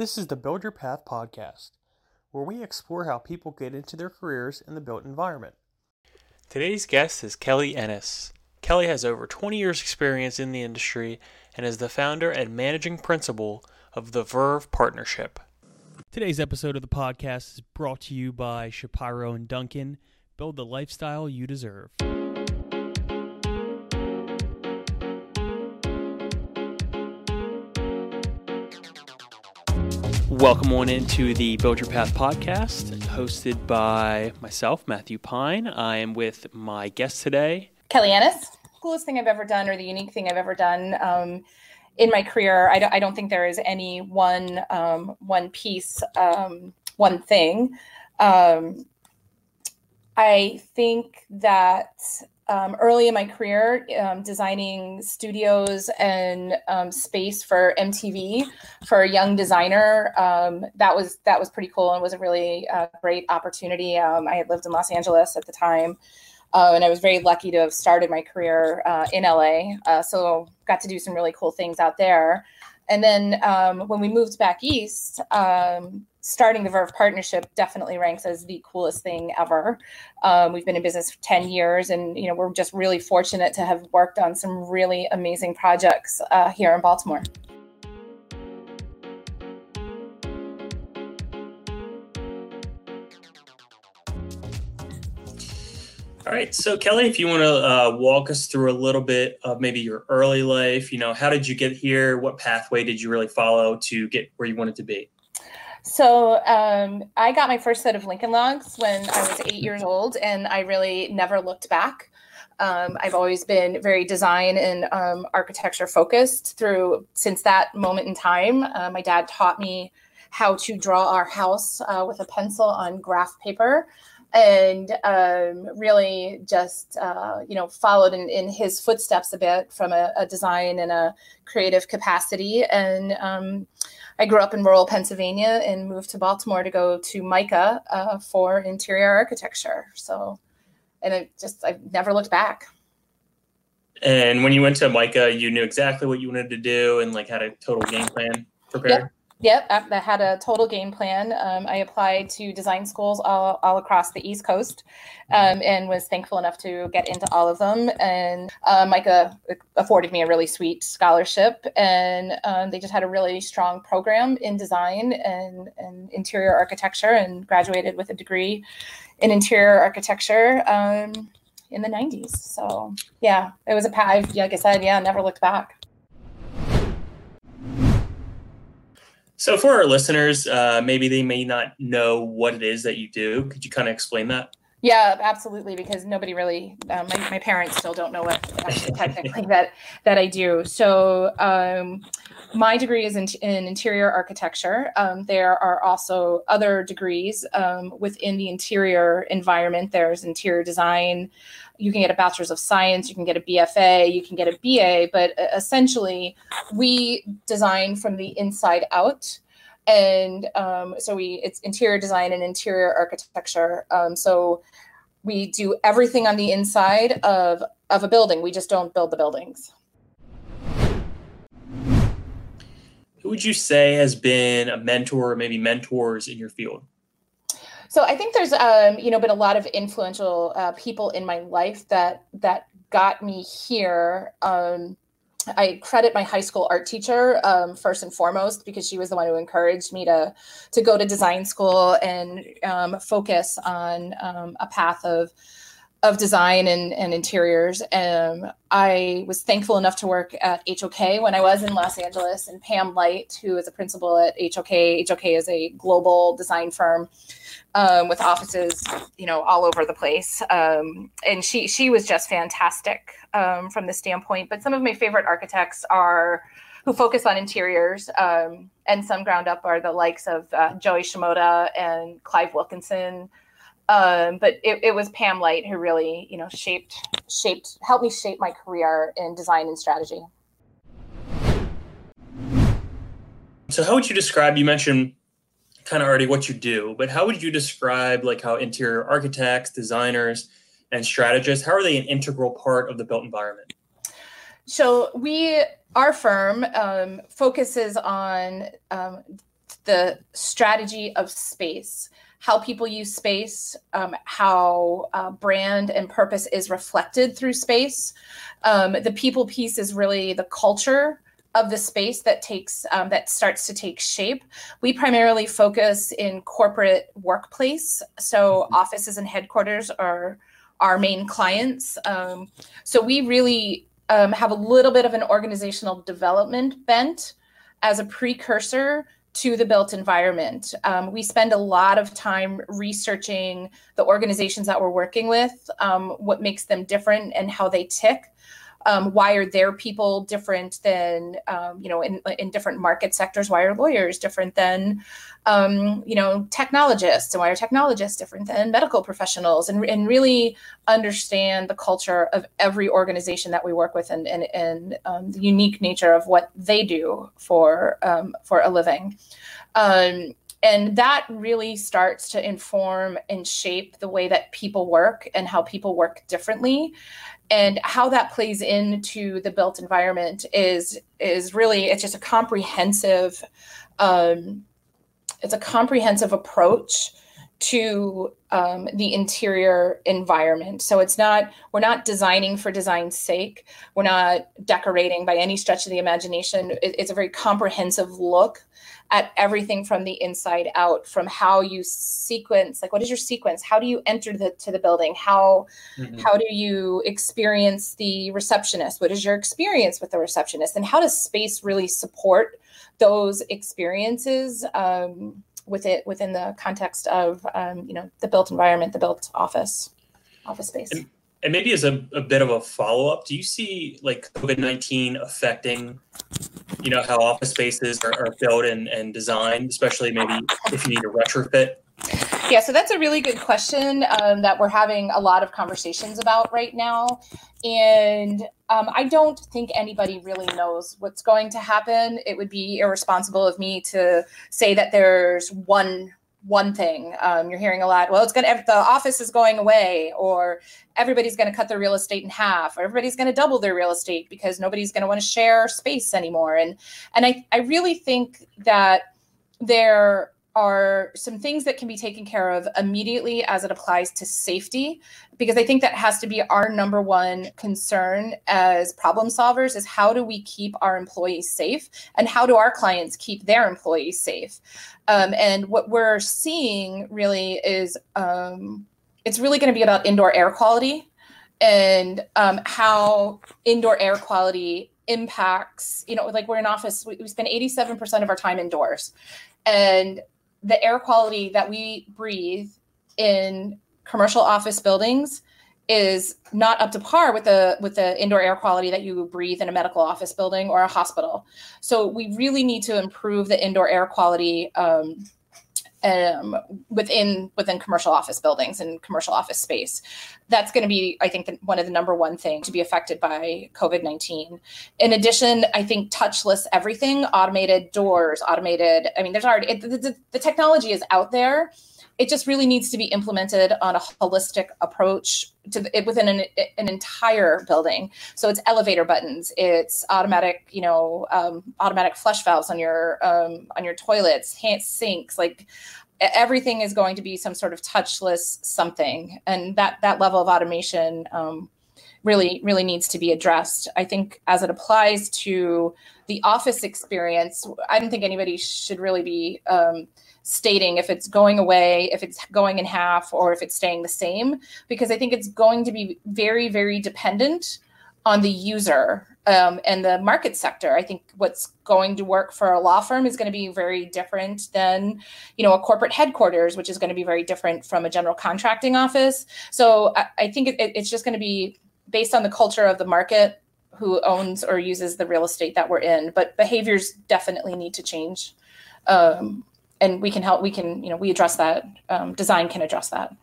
This is the Build Your Path podcast, where we explore how people get into their careers in the built environment. Today's guest is Kelly Ennis. Kelly has over 20 years' experience in the industry and is the founder and managing principal of the Verve Partnership. Today's episode of the podcast is brought to you by Shapiro and Duncan. Build the lifestyle you deserve. Welcome on into the Build Your Path podcast, hosted by myself, Matthew Pine. I am with my guest today, Kelly Annis. Coolest thing I've ever done, or the unique thing I've ever done um, in my career. I don't, I don't think there is any one um, one piece, um, one thing. Um, I think that um, early in my career, um, designing studios and um, space for MTV for a young designer. Um, that was that was pretty cool and was a really uh, great opportunity. Um, I had lived in Los Angeles at the time, uh, and I was very lucky to have started my career uh, in LA. Uh, so got to do some really cool things out there. And then um, when we moved back east, starting the Verve partnership definitely ranks as the coolest thing ever. Um, we've been in business for 10 years and, you know, we're just really fortunate to have worked on some really amazing projects uh, here in Baltimore. All right. So, Kelly, if you want to uh, walk us through a little bit of maybe your early life, you know, how did you get here? What pathway did you really follow to get where you wanted to be? So um, I got my first set of Lincoln Logs when I was eight years old, and I really never looked back. Um, I've always been very design and um, architecture focused through since that moment in time. Uh, my dad taught me how to draw our house uh, with a pencil on graph paper and um, really just uh, you know followed in, in, his footsteps a bit from a, a design and a creative capacity and um, I grew up in rural Pennsylvania and moved to Baltimore to go to MICA uh, for interior architecture. So, and I just I've never looked back. And when you went to MICA, you knew exactly what you wanted to do and like had a total game plan prepared. Yep. Yep, I had a total game plan. Um, I applied to design schools all, all across the East Coast um, and was thankful enough to get into all of them. And uh, MICA afforded me a really sweet scholarship. And um, they just had a really strong program in design and, and interior architecture and graduated with a degree in interior architecture um, in the 90s. So, yeah, it was a path. Like I said, yeah, never looked back. So, for our listeners, uh, maybe they may not know what it is that you do. Could you kind of explain that? Yeah, absolutely. Because nobody really, um, my, my parents still don't know what technically that that I do. So, um, my degree is in, in interior architecture. Um, there are also other degrees um, within the interior environment. There's interior design. You can get a bachelor's of science. You can get a BFA. You can get a BA. But uh, essentially, we design from the inside out and um, so we it's interior design and interior architecture um, so we do everything on the inside of of a building we just don't build the buildings who would you say has been a mentor or maybe mentors in your field? So I think there's um, you know been a lot of influential uh, people in my life that that got me here. Um, I credit my high school art teacher um, first and foremost because she was the one who encouraged me to to go to design school and um, focus on um, a path of of design and, and interiors. Um, I was thankful enough to work at HOK when I was in Los Angeles, and Pam Light, who is a principal at HOK. HOK is a global design firm um, with offices, you know, all over the place. Um, and she she was just fantastic um, from the standpoint. But some of my favorite architects are who focus on interiors um, and some ground up are the likes of uh, Joey Shimoda and Clive Wilkinson. Um, but it, it, was Pam Light who really, you know, shaped shaped helped me shape my career in design and strategy. So, how would you describe? You mentioned kind of already what you do, but how would you describe like how interior architects, designers, and strategists how are they an integral part of the built environment? So we, our firm, um, focuses on um, the strategy of space how people use space, um, how uh, brand and purpose is reflected through space. Um, the people piece is really the culture of the space that takes um, that starts to take shape. We primarily focus in corporate workplace, so mm-hmm. offices and headquarters are our main clients. Um, so we really um, have a little bit of an organizational development bent as a precursor to the built environment. Um, we spend a lot of time researching the organizations that we're working with, um, what makes them different, and how they tick um, why are their people different than um, you know in, in different market sectors? Why are lawyers different than um, you know technologists? And why are technologists different than medical professionals? And, and really understand the culture of every organization that we work with and, and, and um, the unique nature of what they do for um, for a living. Um, and that really starts to inform and shape the way that people work and how people work differently and how that plays into the built environment is is really it's just a comprehensive um, it's a comprehensive approach to um, the interior environment. So it's not, we're not designing for design's sake. We're not decorating by any stretch of the imagination. It, it's a very comprehensive look at everything from the inside out, from how you sequence, like what is your sequence? How do you enter the, to the building? How, mm-hmm. how do you experience the receptionist? What is your experience with the receptionist? And how does space really support those experiences? Um, with it within the context of um, you know the built environment, the built office, office space. And, and maybe as a, a bit of a follow up, do you see like COVID nineteen affecting you know how office spaces are, are built and, and designed, especially maybe if you need a retrofit? Yeah, so that's a really good question um, that we're having a lot of conversations about right now. And um, I don't think anybody really knows what's going to happen. It would be irresponsible of me to say that there's one one thing. Um, you're hearing a lot. Well, it's going to the office is going away, or everybody's going to cut their real estate in half, or everybody's going to double their real estate because nobody's going to want to share space anymore. And and I I really think that there are some things that can be taken care of immediately as it applies to safety because i think that has to be our number one concern as problem solvers is how do we keep our employees safe and how do our clients keep their employees safe? Um, and what we're seeing really is um, it's really going to be about indoor air quality and um, how indoor air quality impacts you know like we're in office we, we spend 87% of our time indoors. And the air quality that we breathe in commercial office buildings is not up to par with the with the indoor air quality that you breathe in a medical office building or a hospital. So we really need to improve the indoor air quality um, um, within within commercial office buildings and commercial office space. That's going to be, I think, the, one of the number one things to be affected by COVID nineteen. In addition, I think touchless everything, automated doors, automated. I mean, there's already it, the, the technology is out there. It just really needs to be implemented on a holistic approach to it within an, an entire building. So it's elevator buttons, it's automatic, you know, um, automatic flush valves on your um, on your toilets, hand sinks, like everything is going to be some sort of touchless something, and that that level of automation um, really really needs to be addressed. I think as it applies to the office experience, I don't think anybody should really be um, stating if it's going away, if it's going in half, or if it's staying the same, because I think it's going to be very, very dependent on the user um, and the market sector. I think what's going to work for a law firm is going to be very different than, you know, a corporate headquarters, which is going to be very different from a general contracting office. So I, I think it, it's just going to be based on the culture of the market who owns or uses the real estate that we're in. But behaviors definitely need to change. Um, and we can help we can you know we address that um, design can address that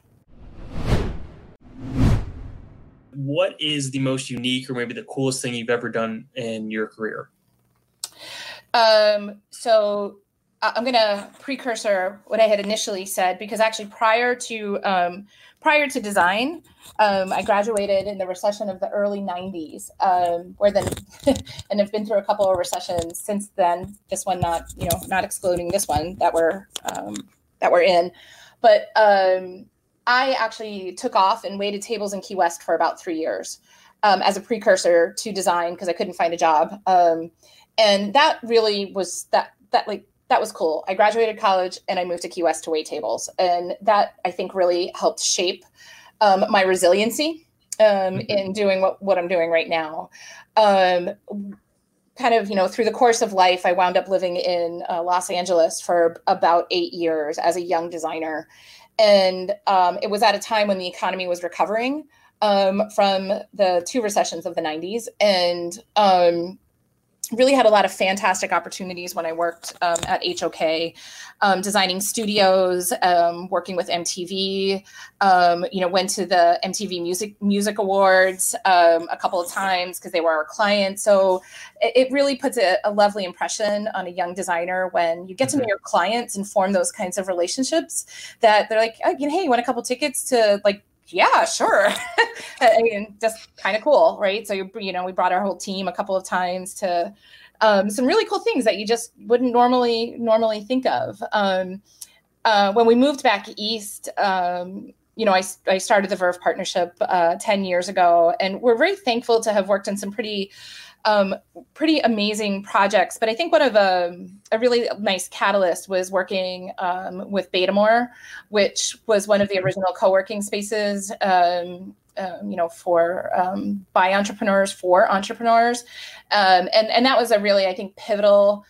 what is the most unique or maybe the coolest thing you've ever done in your career um, so I'm going to precursor what I had initially said because actually prior to um, prior to design, um, I graduated in the recession of the early 90s, um, where then, and have been through a couple of recessions since then. This one not, you know, not excluding this one that we're um, that we're in, but um, I actually took off and waited tables in Key West for about three years um, as a precursor to design because I couldn't find a job, and that really was that that like that was cool. I graduated college and I moved to Key West to wait tables. And that I think really helped shape um, my resiliency um, mm-hmm. in doing what, what I'm doing right now. Um, kind of, you know, through the course of life, I wound up living in uh, Los Angeles for about eight years as a young designer. And um, it was at a time when the economy was recovering um, from the two recessions of the 90s. And um, really had a lot of fantastic opportunities when I worked um, at HOK, um, designing studios, um, working with MTV. Um, you know, went to the MTV Music Music Awards um, a couple of times because they were our clients. So it, it really puts a, a, lovely impression on a young designer when you get to know mm-hmm. your clients and form those kinds of relationships. That they're like, oh, you know, hey, you want a couple tickets to like yeah, sure. I mean, just kind of cool, right? So you know, we brought our whole team a couple of times to um, some really cool things that you just wouldn't normally normally think of. Um, uh, when we moved back east, um, you know, I, I started the Verve partnership uh, 10 years ago, and we're very thankful to have worked in some pretty um, pretty amazing projects. But I think one of a, um, a really nice catalyst was working um, with Betamore, which was one of the mm-hmm. original co-working spaces. Um, um, you know, for um, by entrepreneurs for entrepreneurs, and and that was a really I think pivotal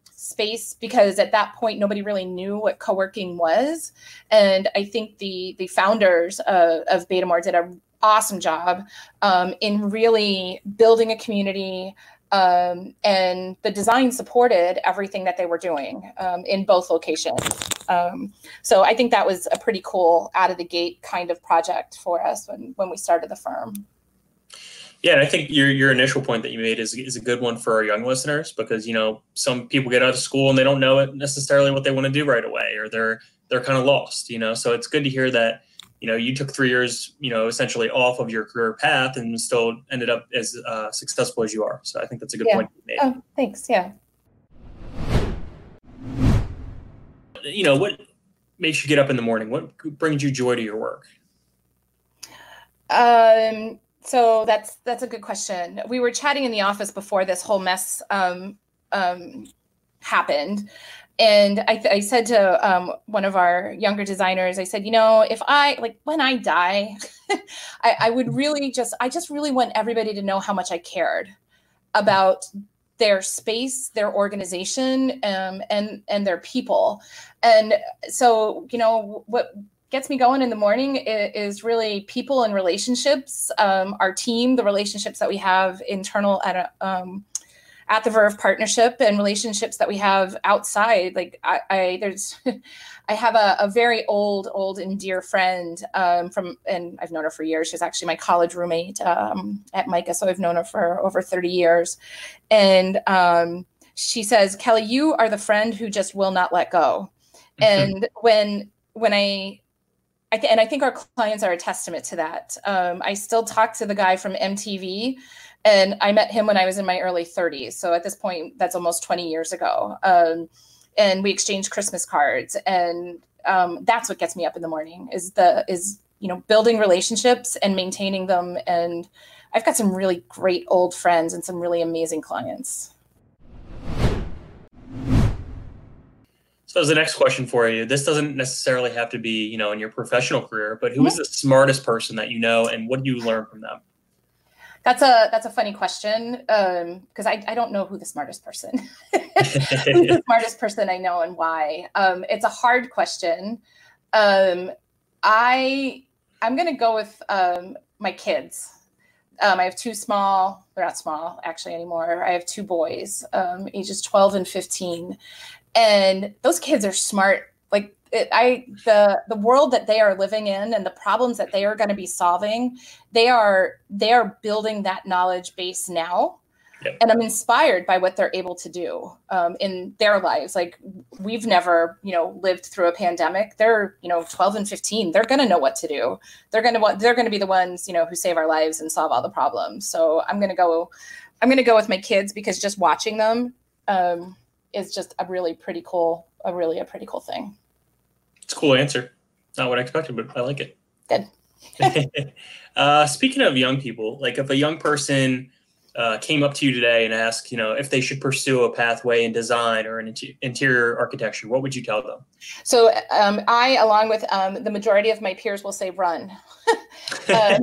space because at that point nobody really knew what co-working was and i think the the founders of, of Betamore did a awesome job um, in really building a community. Um, and the design supported everything that they were doing um, in both locations. Um, so I think that was a pretty cool out of the gate kind of project for us when, when we started the firm. Yeah, and I think your your initial point that you made is is a good one for our young listeners because you know some people get out of school and they don't know it necessarily what they want to do right away or they're they're kind of lost, you know. So it's good to hear that you know you took three years you know essentially off of your career path and still ended up as uh, successful as you are. So i think that's a good point. yeah. point oh thanks. Yeah. You know what makes you get up in the morning? What brings you joy to your work? Um so that's that's a good question. We were chatting in the office before this whole mess um um happened and I, I said to um, one of our younger designers i said you know if i like when i die I, I, would really just i just really want everybody to know how much i cared about their space their organization um, and and their people. And so you know what gets me going in the morning is, really people and relationships um, our team the relationships that we have internal at a um, at the Verve partnership and relationships that we have outside. Like I, I there's, I have a, a, very old, old and dear friend um, from, and I've known her for years. She's actually my college roommate um, at MICA, so I've known her for over 30 years. And um, she says, "Kelly, you are the friend who just will not let go." and when when I I th- and I think our clients are a testament to that. Um, I still talk to the guy from MTV and I met him when I was in my early 30s. So at this point, that's almost 20 years ago. Um, and we exchanged Christmas cards, and um, that's what gets me up in the morning. Is the is you know building relationships and maintaining them. And I've got some really great old friends and some really amazing clients. So as the next question for you, this doesn't necessarily have to be, you know, in your professional career, but who is the smartest person that you know and what do you learn from them? That's a that's a funny question because um, I, I don't know who the smartest person who's the smartest person I know and why. Um, it's a hard question. Um, I I'm gonna go with um, my kids. Um, I have two small. They're not small actually anymore. I have two boys, um, ages 12 and 15, and those kids are smart it, I the the world that they are living in and the problems that they are going to be solving, they are they are building that knowledge base now. Yep. And I'm inspired by what they're able to do um, in their lives. Like we've never, you know, lived through a pandemic. They're, you know, 12 and 15. They're going to know what to do. They're going to want. they're going to be the ones, you know, who save our lives and solve all the problems. So I'm going to go. I'm going to go with my kids because just watching them um, is just a really pretty cool, a really a pretty cool thing. A cool answer. Not what I expected, but I like it. Good. uh, speaking of young people, like if a young person uh, came up to you today and asked, you know, if they should pursue a pathway in design or in interior architecture, what would you tell them? So um, I, along with um, the majority of my peers, will say run. um,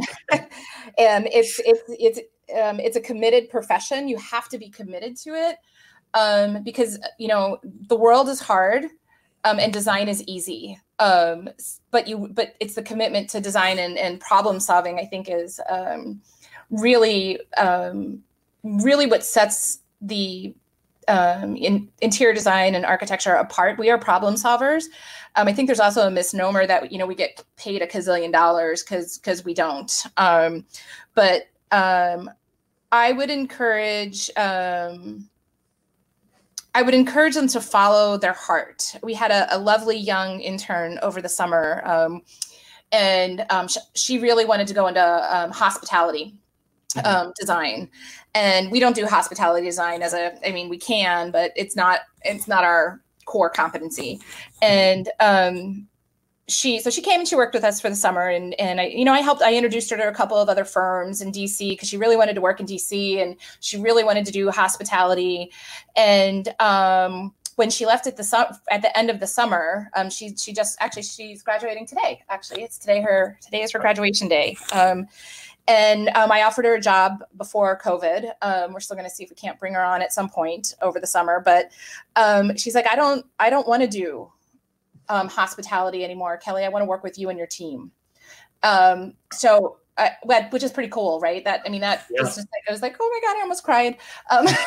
and it's it's it's um, it's a committed profession. You have to be committed to it um, because you know the world is hard um, and design is easy. but you but it's the commitment to design and, and problem solving. I think is really um, really what sets the um, in interior design and architecture apart. We are problem solvers. Um, I think there's also a misnomer that you know we get paid a gazillion dollars because because we don't. Um, but um, I would encourage. Um, I would encourage them to follow their heart. We had a, a lovely young intern over the summer, um, and um, sh- she really wanted to go into um, hospitality mm-hmm. um, design and we don't do hospitality design as a i mean we can but it's not it's not our core competency and um she so she came and she worked with us for the summer and and I you know I helped I introduced her to a couple of other firms in DC because she really wanted to work in DC and she really wanted to do hospitality and um when she left at the su- at the end of the summer um she she just actually she's graduating today actually it's today her today is her graduation day um and um, I offered her a job before COVID. Um, we're still going to see if we can't bring her on at some point over the summer. But um, she's like, I don't, I don't want to do um, hospitality anymore, Kelly. I want to work with you and your team. Um, so, uh, which is pretty cool, right? That I mean, that yeah. was just like I was like, oh my god, I almost cried.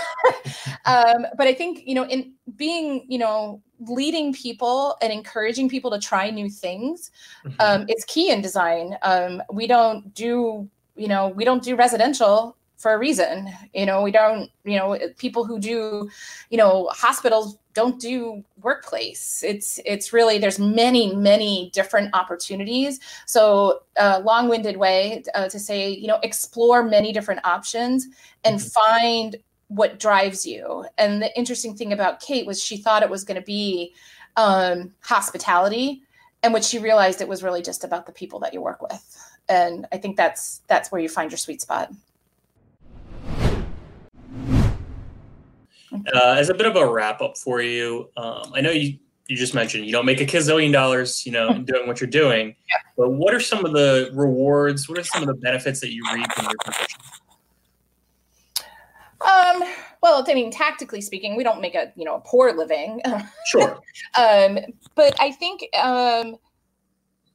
Um, but I think you know, in being you know leading people and encouraging people to try new things mm-hmm. um, is key in design. Um, we don't do you know, we don't do residential for a reason. You know, we don't, you know, people who do, you know, hospitals don't do workplace. It's it's really there's many many different opportunities. So uh, long-winded way uh, to say, you know, explore many different options and mm-hmm. find what drives you. And the interesting thing about Kate was she thought it was going to be um, hospitality, and what she realized it was really just about the people that you work with and i think that's that's where you find your sweet spot uh, as a bit of a wrap up for you um, i know you you just mentioned you don't make a gazillion dollars you know doing what you're doing yeah. but what are some of the rewards what are some of the benefits that you reap in your position um well i mean tactically speaking we don't make a you know a poor living sure um but i think um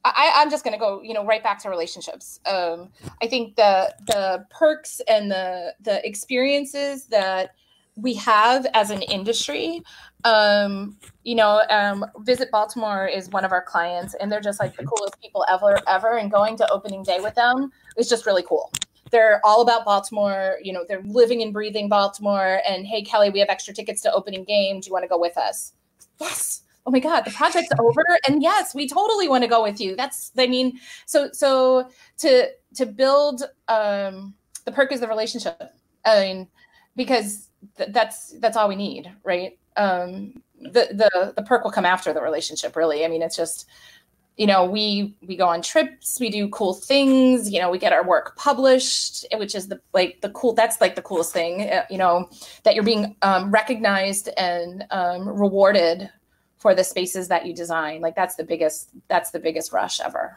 I, I'm just going to go, you know, right back to relationships. Um, I think the the perks and the the experiences that we have as an industry. Um, you know, um, Visit Baltimore is one of our clients, and they're just like the mm-hmm. coolest people ever, ever. And going to opening day with them is just really cool. They're all about Baltimore. You know, they're living and breathing Baltimore. And hey, Kelly, we have extra tickets to opening game. Do you want to go with us? Yes oh my god the project's over and yes we totally want to go with you that's i mean so so to to build um the perk is the relationship i mean because th- that's that's all we need right um the the the perk will come after the relationship really i mean it's just you know we we go on trips we do cool things you know we get our work published which is the like the cool that's like the coolest thing uh, you know that you're being um, recognized and um, rewarded for the spaces that you design. Like that's the biggest that's the biggest rush ever.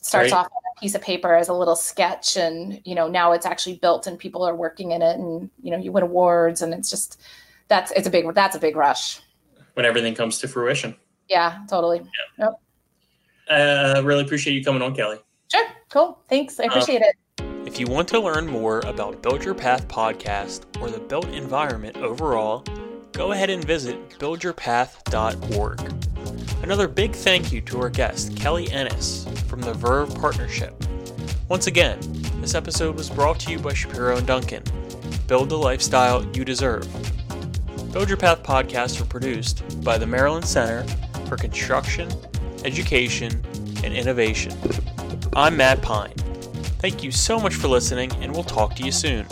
It starts off on a piece of paper as a little sketch and you know now it's actually built and people are working in it and you know you win awards and it's just that's it's a big that's a big rush when everything comes to fruition. Yeah, totally. Yeah. Yep. Uh, really appreciate you coming on, Kelly. Sure. Cool. Thanks. I appreciate um, it. If you want to learn more about Build Your Path podcast or the built environment overall, go ahead and visit buildyourpath.org. Another big thank you to our guest, Kelly Ennis from the Verve Partnership. Once again, this episode was brought to you by Shapiro and Duncan. build the lifestyle you deserve. Build Your Path podcasts are produced by the Maryland Center for Construction, Education, and Innovation. I'm Matt Pine. Thank you so much for listening, and we'll talk to you soon.